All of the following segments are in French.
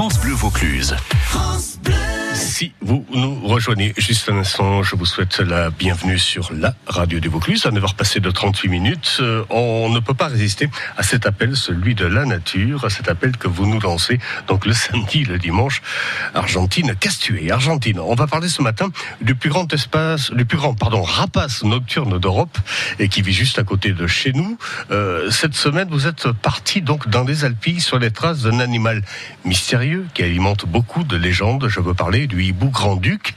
France Bleu Vaucluse. Si vous nous rejoignez juste un instant, je vous souhaite la bienvenue sur la radio du Vaucluse. À 9h passé de 38 minutes, euh, on ne peut pas résister à cet appel, celui de la nature, à cet appel que vous nous lancez, donc le samedi, le dimanche, Argentine, Castué, Argentine. On va parler ce matin du plus grand espace, du plus grand, pardon, rapace nocturne d'Europe et qui vit juste à côté de chez nous. Euh, cette semaine, vous êtes parti donc dans les Alpilles sur les traces d'un animal mystérieux qui alimente beaucoup de légendes. Je veux parler du hibou grand-duc.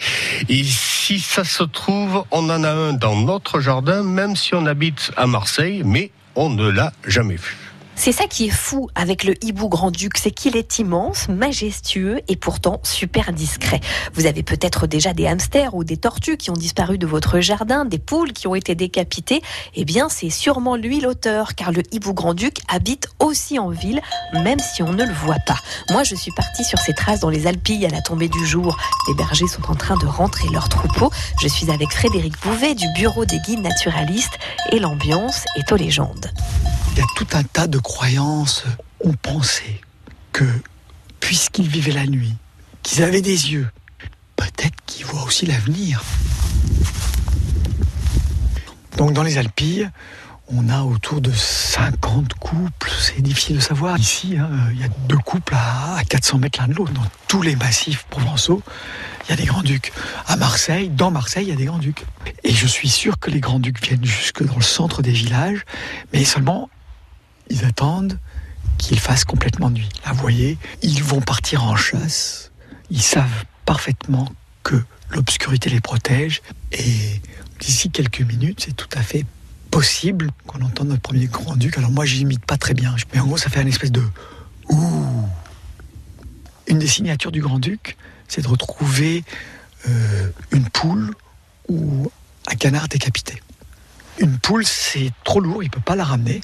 Et si ça se trouve, on en a un dans notre jardin, même si on habite à Marseille, mais on ne l'a jamais vu. C'est ça qui est fou avec le hibou grand-duc, c'est qu'il est immense, majestueux et pourtant super discret. Vous avez peut-être déjà des hamsters ou des tortues qui ont disparu de votre jardin, des poules qui ont été décapitées. Eh bien, c'est sûrement lui l'auteur, car le hibou grand-duc habite aussi en ville, même si on ne le voit pas. Moi, je suis partie sur ces traces dans les Alpilles à la tombée du jour. Les bergers sont en train de rentrer leur troupeau. Je suis avec Frédéric Bouvet du bureau des guides naturalistes et l'ambiance est aux légendes. Il y a tout un tas de croyances. On pensait que, puisqu'ils vivaient la nuit, qu'ils avaient des yeux, peut-être qu'ils voient aussi l'avenir. Donc dans les Alpilles, on a autour de 50 couples, c'est difficile de savoir. Ici, hein, il y a deux couples à, 400 mètres l'un de l'autre. Dans tous les massifs provençaux, il y a des grands-ducs. À Marseille, dans Marseille, il y a des grands-ducs. Et je suis sûr que les grands-ducs viennent jusque dans le centre des villages, mais seulement ils attendent qu'il fasse complètement nuit. Là, vous voyez, ils vont partir en chasse. Ils savent parfaitement que l'obscurité les protège. Et d'ici quelques minutes, c'est tout à fait possible qu'on entende notre premier grand-duc. Alors moi, j'imite pas très bien. Mais en gros, ça fait une espèce de ouh. Une des signatures du grand-duc, c'est de retrouver euh, une poule ou un canard décapité une poule, c'est trop lourd, il peut pas la ramener.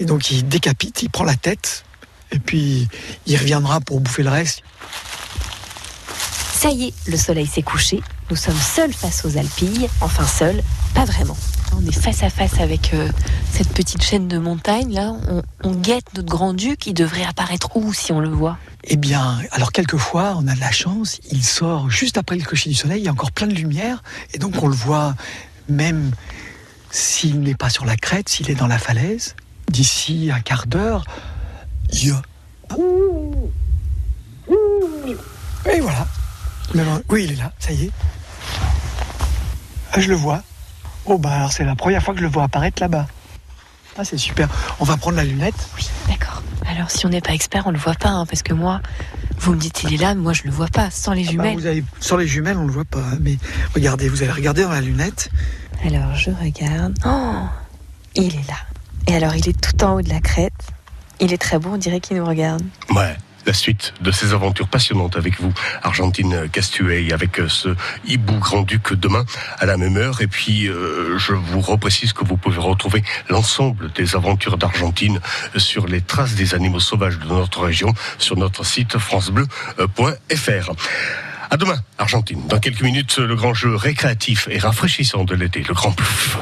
Et donc il décapite, il prend la tête, et puis il reviendra pour bouffer le reste. Ça y est, le soleil s'est couché. Nous sommes seuls face aux Alpilles. Enfin seuls, pas vraiment. On est face à face avec euh, cette petite chaîne de montagnes. Là, on, on guette notre grand-duc. Il devrait apparaître où si on le voit? Eh bien, alors quelquefois, on a de la chance. Il sort juste après le coucher du soleil. Il y a encore plein de lumière. Et donc, on le voit même s'il n'est pas sur la crête, s'il est dans la falaise, d'ici un quart d'heure, il y a... Et voilà. Oui, il est là, ça y est. Ah, je le vois. Oh, bah alors c'est la première fois que je le vois apparaître là-bas. Ah, c'est super. On va prendre la lunette. Oui, d'accord. Alors, si on n'est pas expert, on le voit pas, hein, parce que moi, vous me dites il est là, moi je le vois pas. Sans les ah bah, jumelles. Sans les jumelles, on le voit pas. Mais regardez, vous allez regarder dans la lunette. Alors je regarde. Oh, il est là. Et alors il est tout en haut de la crête. Il est très beau, on dirait qu'il nous regarde. Ouais la suite de ces aventures passionnantes avec vous, Argentine Castuey, avec euh, ce hibou grand-duc demain à la même heure. Et puis, euh, je vous reprécise que vous pouvez retrouver l'ensemble des aventures d'Argentine sur les traces des animaux sauvages de notre région sur notre site francebleu.fr. À demain, Argentine. Dans quelques minutes, le grand jeu récréatif et rafraîchissant de l'été, le Grand Plouf.